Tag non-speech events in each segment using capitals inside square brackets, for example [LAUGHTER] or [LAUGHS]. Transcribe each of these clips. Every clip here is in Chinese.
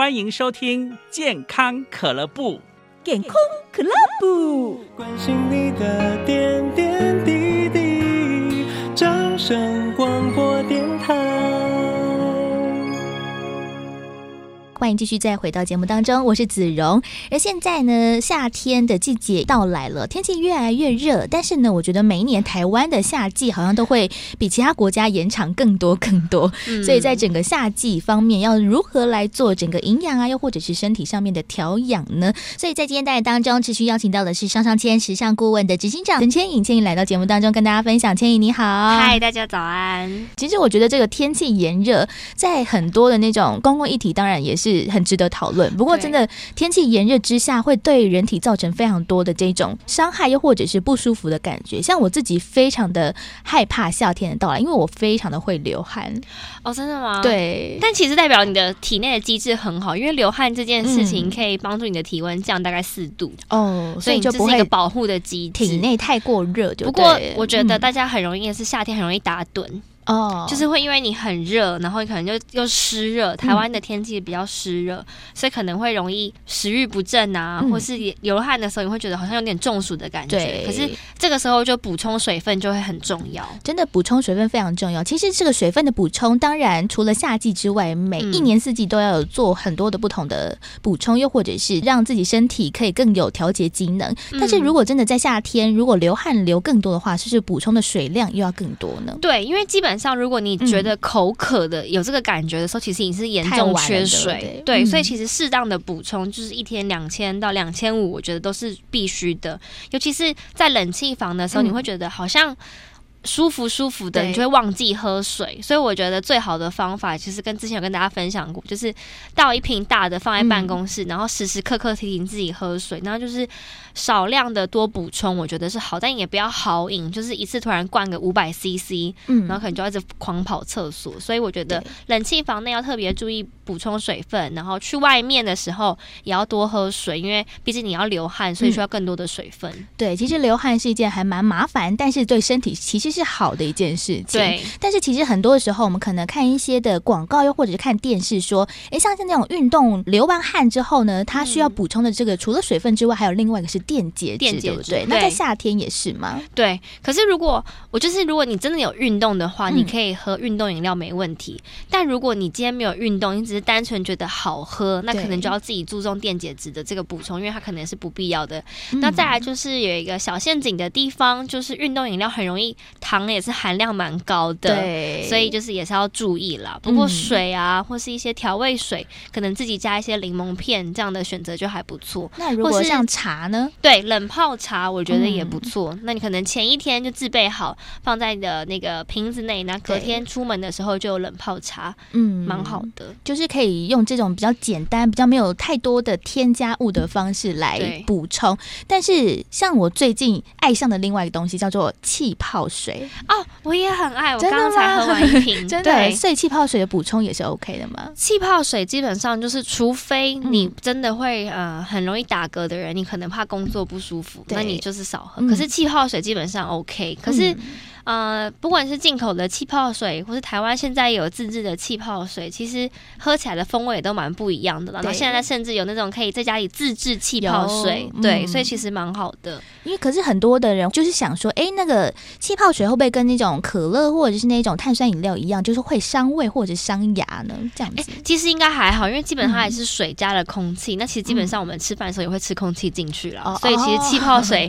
欢迎收听健康可乐部。健康可乐部，关心你的点点滴滴，掌声广播电欢迎继续再回到节目当中，我是子荣。而现在呢，夏天的季节到来了，天气越来越热。但是呢，我觉得每一年台湾的夏季好像都会比其他国家延长更多更多。嗯、所以在整个夏季方面，要如何来做整个营养啊，又或者是身体上面的调养呢？所以在今天单元当中，持续邀请到的是上上签时尚顾问的执行长陈千颖，千颖来到节目当中跟大家分享。千颖你好，嗨，大家早安。其实我觉得这个天气炎热，在很多的那种公共议题，当然也是。是很值得讨论。不过，真的天气炎热之下，会对人体造成非常多的这种伤害，又或者是不舒服的感觉。像我自己非常的害怕夏天的到来，因为我非常的会流汗。哦，真的吗？对。但其实代表你的体内的机制很好，因为流汗这件事情可以帮助你的体温降大概四度。哦、嗯，所以就不会一个保护的机制，体内太过热。就不过，我觉得大家很容易的是夏天很容易打盹。哦，就是会因为你很热，然后你可能就又湿热。台湾的天气比较湿热，嗯，所以可能会容易食欲不振啊，嗯，或是流汗的时候，你会觉得好像有点中暑的感觉。对，可是这个时候就补充水分就会很重要。真的补充水分非常重要。其实这个水分的补充，当然除了夏季之外，每一年四季都要有做很多的不同的补充，又或者是让自己身体可以更有调节机能。但是如果真的在夏天，如果流汗流更多的话，是不是补充的水量又要更多呢？对，因为基本像如果你觉得口渴的、嗯、有这个感觉的时候，其实你是严重缺水，对，所以其实适当的补充就是一天两千到两千五，我觉得都是必须的。尤其是在冷气房的时候，你会觉得好像舒服舒服的，你就会忘记喝水。所以我觉得最好的方法，其实跟之前有跟大家分享过，就是倒一瓶大的放在办公室，嗯、然后时时刻刻提醒自己喝水，然后就是。少量的多补充，我觉得是好，但也不要豪饮，就是一次突然灌个五百 CC，嗯，然后可能就要一直狂跑厕所。所以我觉得冷气房内要特别注意补充水分，然后去外面的时候也要多喝水，因为毕竟你要流汗，所以需要更多的水分。嗯、对，其实流汗是一件还蛮麻烦，但是对身体其实是好的一件事情。对，但是其实很多的时候，我们可能看一些的广告，又或者是看电视说，哎，像是那种运动流完汗之后呢，它需要补充的这个、嗯，除了水分之外，还有另外一个是。电解质对不对？那在夏天也是吗？对。可是如果我就是如果你真的有运动的话，嗯，你可以喝运动饮料没问题。但如果你今天没有运动，你只是单纯觉得好喝，那可能就要自己注重电解质的这个补充，因为它可能是不必要的。嗯。那再来就是有一个小陷阱的地方，就是运动饮料很容易糖也是含量蛮高的，对，所以就是也是要注意啦。不过水啊，或是一些调味水，可能自己加一些柠檬片这样的选择就还不错。那如果像茶呢？对，冷泡茶我觉得也不错。嗯。那你可能前一天就自备好，放在你的那个瓶子内，那隔天出门的时候就有冷泡茶，嗯，蛮好的。就是可以用这种比较简单、比较没有太多的添加物的方式来补充。但是像我最近爱上的另外一个东西叫做气泡水哦，我也很爱。我刚刚才喝完一瓶，[LAUGHS] 真的。对，所以气泡水的补充也是 OK 的嘛？气泡水基本上就是，除非你真的会呃很容易打嗝的人，你可能怕工作不舒服，那你就是少喝。可是气泡水基本上 OK，嗯。可是，呃，不管是进口的气泡水，或是台湾现在有自制的气泡水，其实喝起来的风味也都蛮不一样的了。然后现在甚至有那种可以在家里自制气泡水，对，嗯，所以其实蛮好的。因为可是很多的人就是想说，哎，那个气泡水会不会跟那种可乐或者是那种碳酸饮料一样，就是会伤胃或者伤牙呢？这样子，其实应该还好，因为基本上还是水加了空气，嗯。那其实基本上我们吃饭的时候也会吃空气进去了，嗯，所以其实气泡水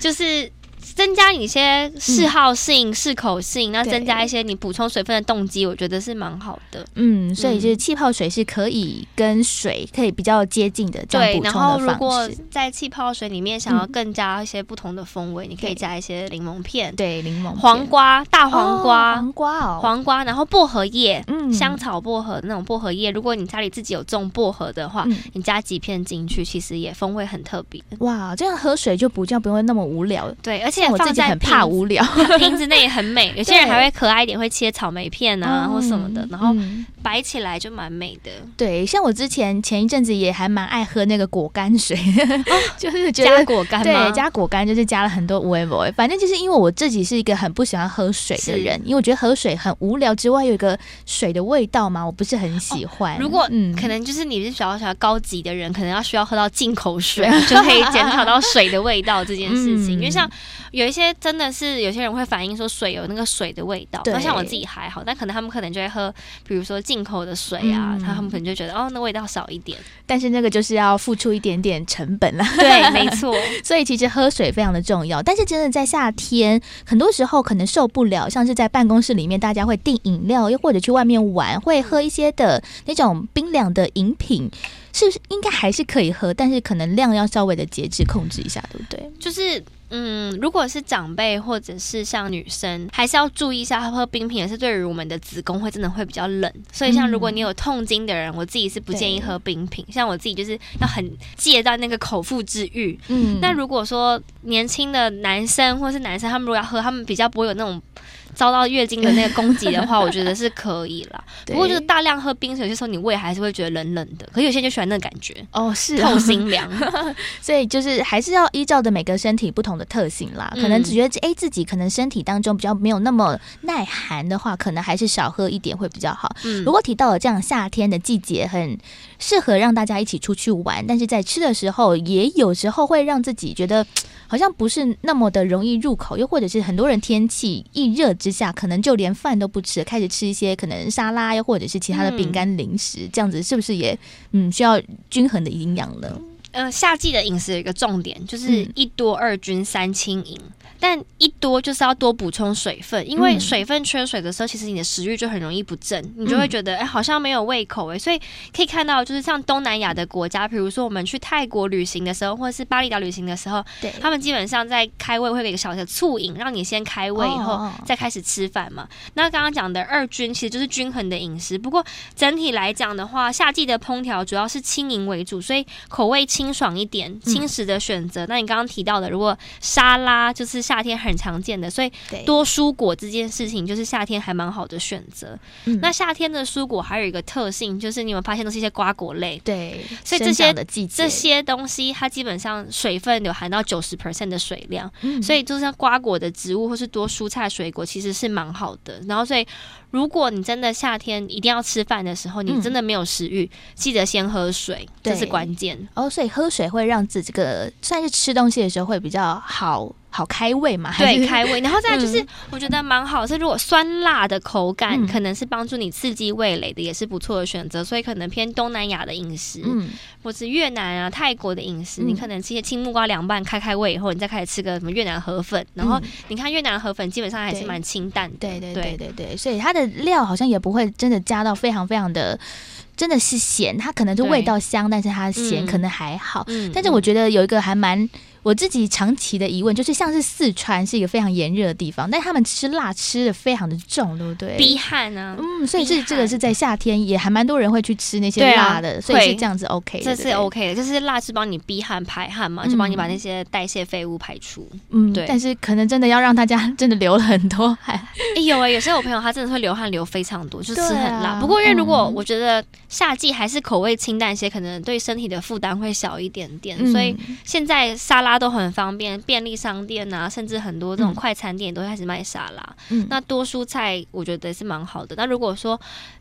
就是。增加你一些嗜好性、适、嗯、口性，那增加一些你补充水分的动机，我觉得是蛮好的。嗯，所以就是气泡水是可以跟水可以比较接近的这样补充的方式。对，然后如果在气泡水里面想要更加一些不同的风味，嗯、你可以加一些柠檬片，对，柠檬、黄瓜、大黄瓜、哦、黄瓜哦，黄瓜，然后薄荷叶，嗯，香草薄荷那种薄荷叶。如果你家里自己有种薄荷的话，嗯、你加几片进去，其实也风味很特别。哇，这样喝水就比较不会那么无聊。对，而且。像我自己很怕无聊，[LAUGHS] 瓶子内也很美。[LAUGHS] 有些人还会可爱一点，会切草莓片啊，或什么的，然后摆起来就蛮美的。对，像我之前前一阵子也还蛮爱喝那个果干水，[LAUGHS] 就是加果干，对，加果干就是加了很多味味。反正就是因为我自己是一个很不喜欢喝水的人，因为我觉得喝水很无聊，之外有一个水的味道嘛，我不是很喜欢。如果嗯，可能就是你是比较喜欢高级的人，可能要需要喝到进口水，就可以减少到水的味道这件事情。因为像有一些真的是有些人会反映说水有那个水的味道，那像我自己还好，但可能他们可能就会喝，比如说进口的水啊，他们可能就觉得哦，那味道少一点。[LAUGHS] 但是那个就是要付出一点点成本了。对，没错。[LAUGHS] 所以其实喝水非常的重要。但是真的在夏天，很多时候可能受不了，像是在办公室里面，大家会订饮料，又或者去外面玩，会喝一些的那种冰凉的饮品。是不是应该还是可以喝，但是可能量要稍微的节制控制一下，对不对？就是嗯，如果是长辈或者是像女生，还是要注意一下，喝冰品也是对于我们的子宫会真的会比较冷。所以像如果你有痛经的人，嗯、我自己是不建议喝冰品。像我自己就是要很戒到那个口腹之欲。嗯，那如果说年轻的男生或是男生，他们如果要喝，他们比较不会有那种。遭到月经的那个攻击的话，[LAUGHS] 我觉得是可以啦。不过就是大量喝冰水，有些时候你胃还是会觉得冷冷的。可是有些人就喜欢那个感觉哦，是、啊、透心凉。[LAUGHS] 所以就是还是要依照的每个身体不同的特性啦。可能只觉得哎、欸、自己可能身体当中比较没有那么耐寒的话，可能还是少喝一点会比较好。嗯，如果提到了这样夏天的季节，很适合让大家一起出去玩，但是在吃的时候也有时候会让自己觉得。[TSK] 好像不是那么的容易入口，又或者是很多人天气一热之下，可能就连饭都不吃，开始吃一些可能沙拉，又或者是其他的饼干零食，嗯、这样子是不是也嗯需要均衡的营养呢？呃，夏季的饮食有一个重点，就是一多二均三轻盈。嗯但一多就是要多补充水分，因为水分缺水的时候，其实你的食欲就很容易不振，你就会觉得哎、欸，好像没有胃口哎。所以可以看到，就是像东南亚的国家，比如说我们去泰国旅行的时候，或者是巴厘岛旅行的时候，对，他们基本上在开胃会给一个小小的醋饮，让你先开胃以后再开始吃饭嘛。那刚刚讲的二均其实就是均衡的饮食，不过整体来讲的话，夏季的烹调主要是轻盈为主，所以口味清爽一点，轻食的选择。那你刚刚提到的，如果沙拉就是。夏天很常见的，所以多蔬果这件事情就是夏天还蛮好的选择。嗯、那夏天的蔬果还有一个特性，就是你有发现都是一些瓜果类？对，所以这些这些东西它基本上水分有含到九十 percent 的水量，嗯、所以就像瓜果的植物或是多蔬菜水果其实是蛮好的。然后所以。如果你真的夏天一定要吃饭的时候，你真的没有食欲，嗯、记得先喝水，这是关键。哦，所以喝水会让自己个算是吃东西的时候会比较好好开胃嘛？对，开胃。然后再来就是，我觉得蛮好，是如果酸辣的口感，嗯、可能是帮助你刺激味蕾的，也是不错的选择。所以可能偏东南亚的饮食，嗯，或是越南啊、泰国的饮食，嗯、你可能吃些青木瓜凉拌，开开胃以后，你再开始吃个什么越南河粉。然后你看越南河粉基本上还是蛮清淡的，对对对对对，所以它的。料好像也不会真的加到非常非常的，真的是咸，它可能就味道香，但是它咸可能还好。嗯、但是我觉得有一个还蛮。我自己长期的疑问就是，像是四川是一个非常炎热的地方，但他们吃辣吃的非常的重，对不对？逼汗啊，嗯，所以是这个是在夏天也还蛮多人会去吃那些辣的，啊、所以是这样子 OK，这是 OK 的，就是辣是帮你逼汗排汗嘛，就帮你把那些代谢废物排出。嗯，对。但是可能真的要让大家真的流了很多汗。[LAUGHS] 哎有哎，有些我朋友他真的会流汗流非常多，就吃很辣。啊、不过因为如果我觉得夏季还是口味清淡一些，可能对身体的负担会小一点点，嗯、所以现在沙拉都很方便。便利商店啊，甚至很多这种快餐店都开始卖沙拉。嗯，那多蔬菜我觉得是蛮好的。那如果说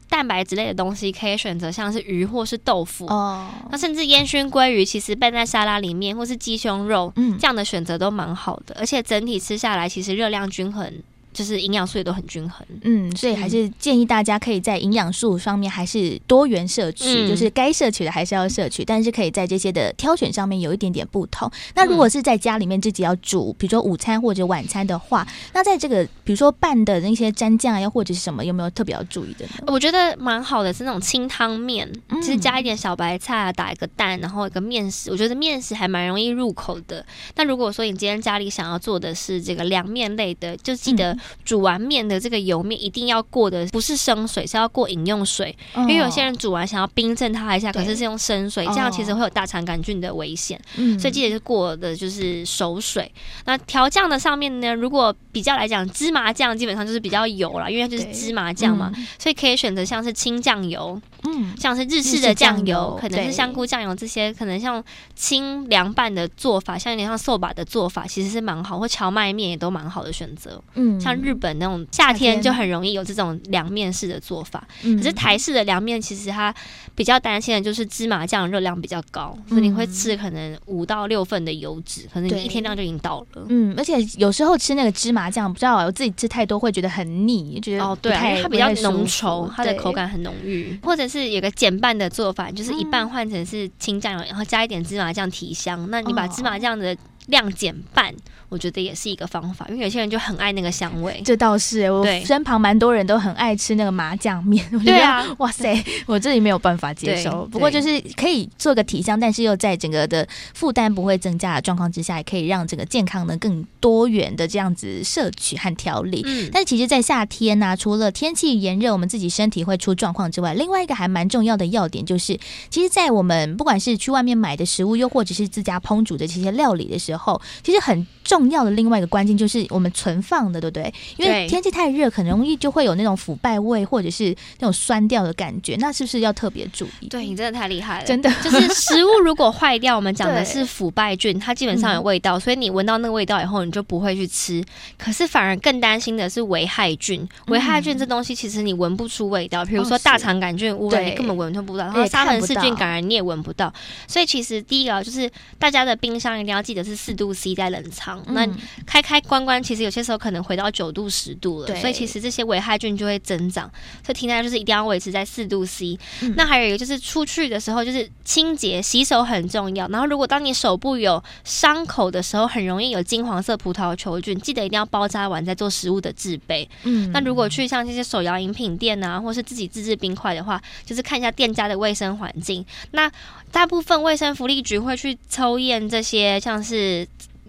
蛋白质类的东西，可以选择像是鱼或是豆腐哦。那甚至烟熏鲑鱼，其实拌在沙拉里面，或是鸡胸肉，嗯，这样的选择都蛮好的。而且整体吃下来，其实热量均衡。就是营养素也都很均衡，嗯，所以还是建议大家可以在营养素方面还是多元摄取，嗯、就是该摄取的还是要摄取，但是可以在这些的挑选上面有一点点不同。那如果是在家里面自己要煮，比如说午餐或者晚餐的话，那在这个比如说拌的那些蘸酱又或者是什么，有没有特别要注意的呢？我觉得蛮好的是那种清汤面，就是加一点小白菜啊，打一个蛋，然后一个面食，我觉得面食还蛮容易入口的。那如果说你今天家里想要做的是这个凉面类的，就记得。煮完面的这个油面一定要过的不是生水，是要过饮用水，哦、因为有些人煮完想要冰镇它一下，可是是用生水，这样其实会有大肠杆菌的危险。嗯，所以记得是过的就是熟水。那调酱的上面呢，如果比较来讲，芝麻酱基本上就是比较油了，因为它就是芝麻酱嘛，嗯、所以可以选择像是清酱油，嗯，像是日式的酱油，油可能是香菇酱油这些，可能像清凉拌的做法，像有点像寿把的做法，其实是蛮好，或荞麦面也都蛮好的选择。嗯，像日本那种夏天。就很容易有这种凉面式的做法，可是台式的凉面其实它比较担心的就是芝麻酱热量比较高，所以你会吃可能五到六份的油脂，可能你一天量就已经到了。嗯，而且有时候吃那个芝麻酱，不知道我自己吃太多会觉得很腻，觉得哦对，它比较浓稠，它的口感很浓郁，或者是有个减半的做法，就是一半换成是清酱油，然后加一点芝麻酱提香。那你把芝麻酱的量减半，我觉得也是一个方法，因为有些人就很爱那个香味。这倒是，我身旁蛮多人都很爱吃那个麻酱面。对啊，[LAUGHS] 哇塞，我自己没有办法接受。不过就是可以做个提香，但是又在整个的负担不会增加的状况之下，也可以让整个健康呢更多元的这样子摄取和调理。嗯，但是其实，在夏天呢、啊，除了天气炎热，我们自己身体会出状况之外，另外一个还蛮重要的要点就是，其实，在我们不管是去外面买的食物，又或者是自家烹煮的这些料理的时候，其实很。重要的另外一个关键就是我们存放的，对不对？因为天气太热，很容易就会有那种腐败味，或者是那种酸掉的感觉。那是不是要特别注意？对，你真的太厉害了，真的就是食物如果坏掉，我们讲的是腐败菌，它基本上有味道，[LAUGHS] 所以你闻到那个味道以后，你就不会去吃。可是反而更担心的是危害菌，危害菌这东西其实你闻不出味道，比如说大肠杆菌污染，你根本闻不到，然后沙门氏菌感染你也闻不到。所以其实第一个就是大家的冰箱一定要记得是四度 C 在冷藏。那开开关关，其实有些时候可能回到九度、十度了，所以其实这些危害菌就会增长。所以听起来就是一定要维持在四度 C。嗯、那还有一个就是出去的时候，就是清洁、洗手很重要。然后如果当你手部有伤口的时候，很容易有金黄色葡萄球菌，记得一定要包扎完再做食物的制备。嗯，那如果去像这些手摇饮品店啊，或是自己自制冰块的话，就是看一下店家的卫生环境。那大部分卫生福利局会去抽验这些，像是。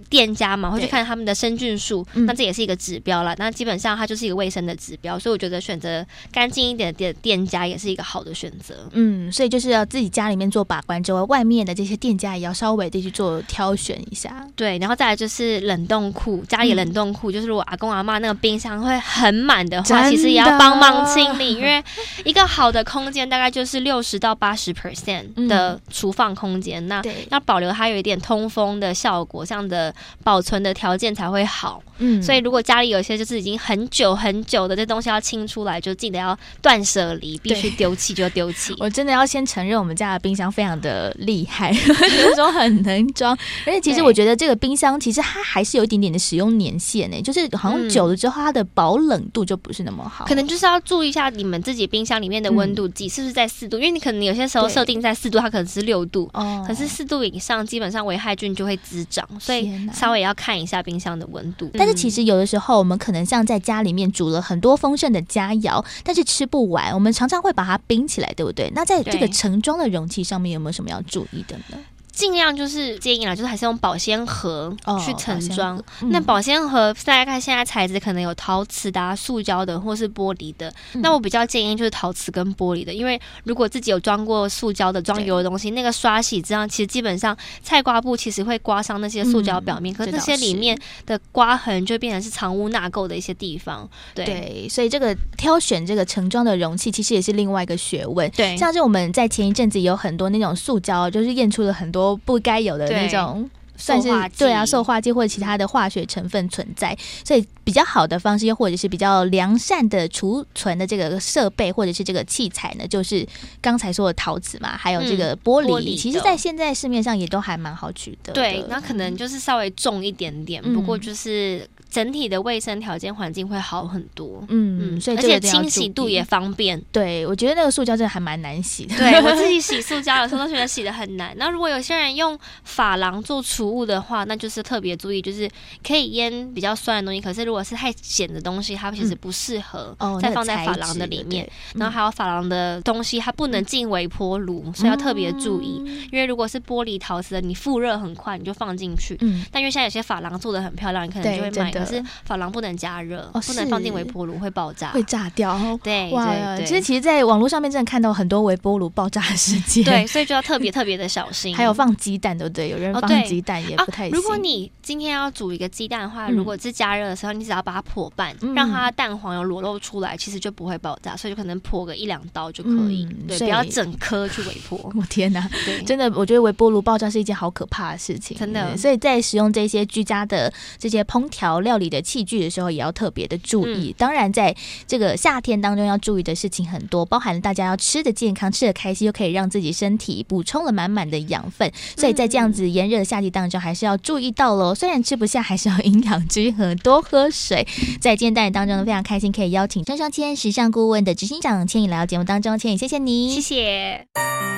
店家嘛，会去看他们的生菌数，那这也是一个指标了。嗯、那基本上它就是一个卫生的指标，所以我觉得选择干净一点的店店家也是一个好的选择。嗯，所以就是要自己家里面做把关之外，外面的这些店家也要稍微的去做挑选一下。对，然后再来就是冷冻库，家里冷冻库，嗯、就是如果阿公阿妈那个冰箱会很满的话，的其实也要帮忙清理，因为一个好的空间大概就是六十到八十 percent 的厨放空间，嗯、那要保留它有一点通风的效果，这样的。保存的条件才会好，嗯，所以如果家里有一些就是已经很久很久的这东西要清出来，就记得要断舍离，必须丢弃就丢弃。[LAUGHS] 我真的要先承认，我们家的冰箱非常的厉害，有时候很能装。[LAUGHS] 而且其实我觉得这个冰箱其实它还是有一点点的使用年限呢，就是好像久了之后它的保冷度就不是那么好。可能就是要注意一下你们自己冰箱里面的温度计是不是在四度，因为你可能有些时候设定在四度，它可能是六度，哦，可是四度以上基本上危害菌就会滋长，所以。稍微要看一下冰箱的温度，但是其实有的时候我们可能像在家里面煮了很多丰盛的佳肴，但是吃不完，我们常常会把它冰起来，对不对？那在这个盛装的容器上面有没有什么要注意的呢？尽量就是建议啦，就是还是用保鲜盒去盛装。哦嗯、那保鲜盒大家看现在材质可能有陶瓷的、啊、塑胶的或是玻璃的。嗯、那我比较建议就是陶瓷跟玻璃的，因为如果自己有装过塑胶的、装油的东西，那个刷洗这样其实基本上菜瓜布其实会刮伤那些塑胶表面，嗯、可是那些里面的刮痕就变成是藏污纳垢的一些地方。对，对，所以这个挑选这个盛装的容器其实也是另外一个学问。对，像是我们在前一阵子有很多那种塑胶，就是验出了很多。不该有的那种，算是对啊，受化剂或者其他的化学成分存在，所以比较好的方式，又或者是比较良善的储存的这个设备或者是这个器材呢，就是刚才说的陶瓷嘛，还有这个玻璃，嗯、玻璃其实在现在市面上也都还蛮好取得。对，那可能就是稍微重一点点，嗯、不过就是。整体的卫生条件环境会好很多，嗯嗯，所以而且清洗度也方便。对，我觉得那个塑胶真的还蛮难洗的。对，我自己 [LAUGHS] 洗塑胶有时候都觉得洗的很难。那如果有些人用珐琅做储物的话，那就是特别注意，就是可以腌比较酸的东西。可是如果是太咸的东西，它其实不适合再放在珐琅的里面。嗯哦、然后还有珐琅的东西，它不能进微波炉，嗯、所以要特别注意。因为如果是玻璃陶瓷的，你复热很快，你就放进去。嗯，但因为现在有些珐琅做的很漂亮，你可能就会买。是珐琅不能加热，哦不能放进微波炉会爆炸，会炸掉。对，哇，其实其实，在网络上面真的看到很多微波炉爆炸的事件，[LAUGHS] 对，所以就要特别特别的小心。还有放鸡蛋，对不对？有人放鸡蛋也不太行。如果你今天要煮一个鸡蛋的话，如果是加热的时候，你只要把它破半，让它蛋黄有裸露出来，其实就不会爆炸，所以就可能破个一两刀就可以，对，不要整颗去微波。[LAUGHS] 我天哪，真的，我觉得微波炉爆炸是一件好可怕的事情，真的。所以在使用这些居家的这些烹调料理的器具的时候，也要特别的注意。当然，在这个夏天当中要注意的事情很多，包含了大家要吃的健康、吃的开心，又可以让自己身体补充了满满的养分。所以在这样子炎热的夏季当中，还是要注意到喽。虽然吃不下，还是要营养均衡，多喝水。在今天单元当中呢，非常开心可以邀请张双千时尚顾问的执行长千颖来到节目当中，千颖谢谢你，谢谢。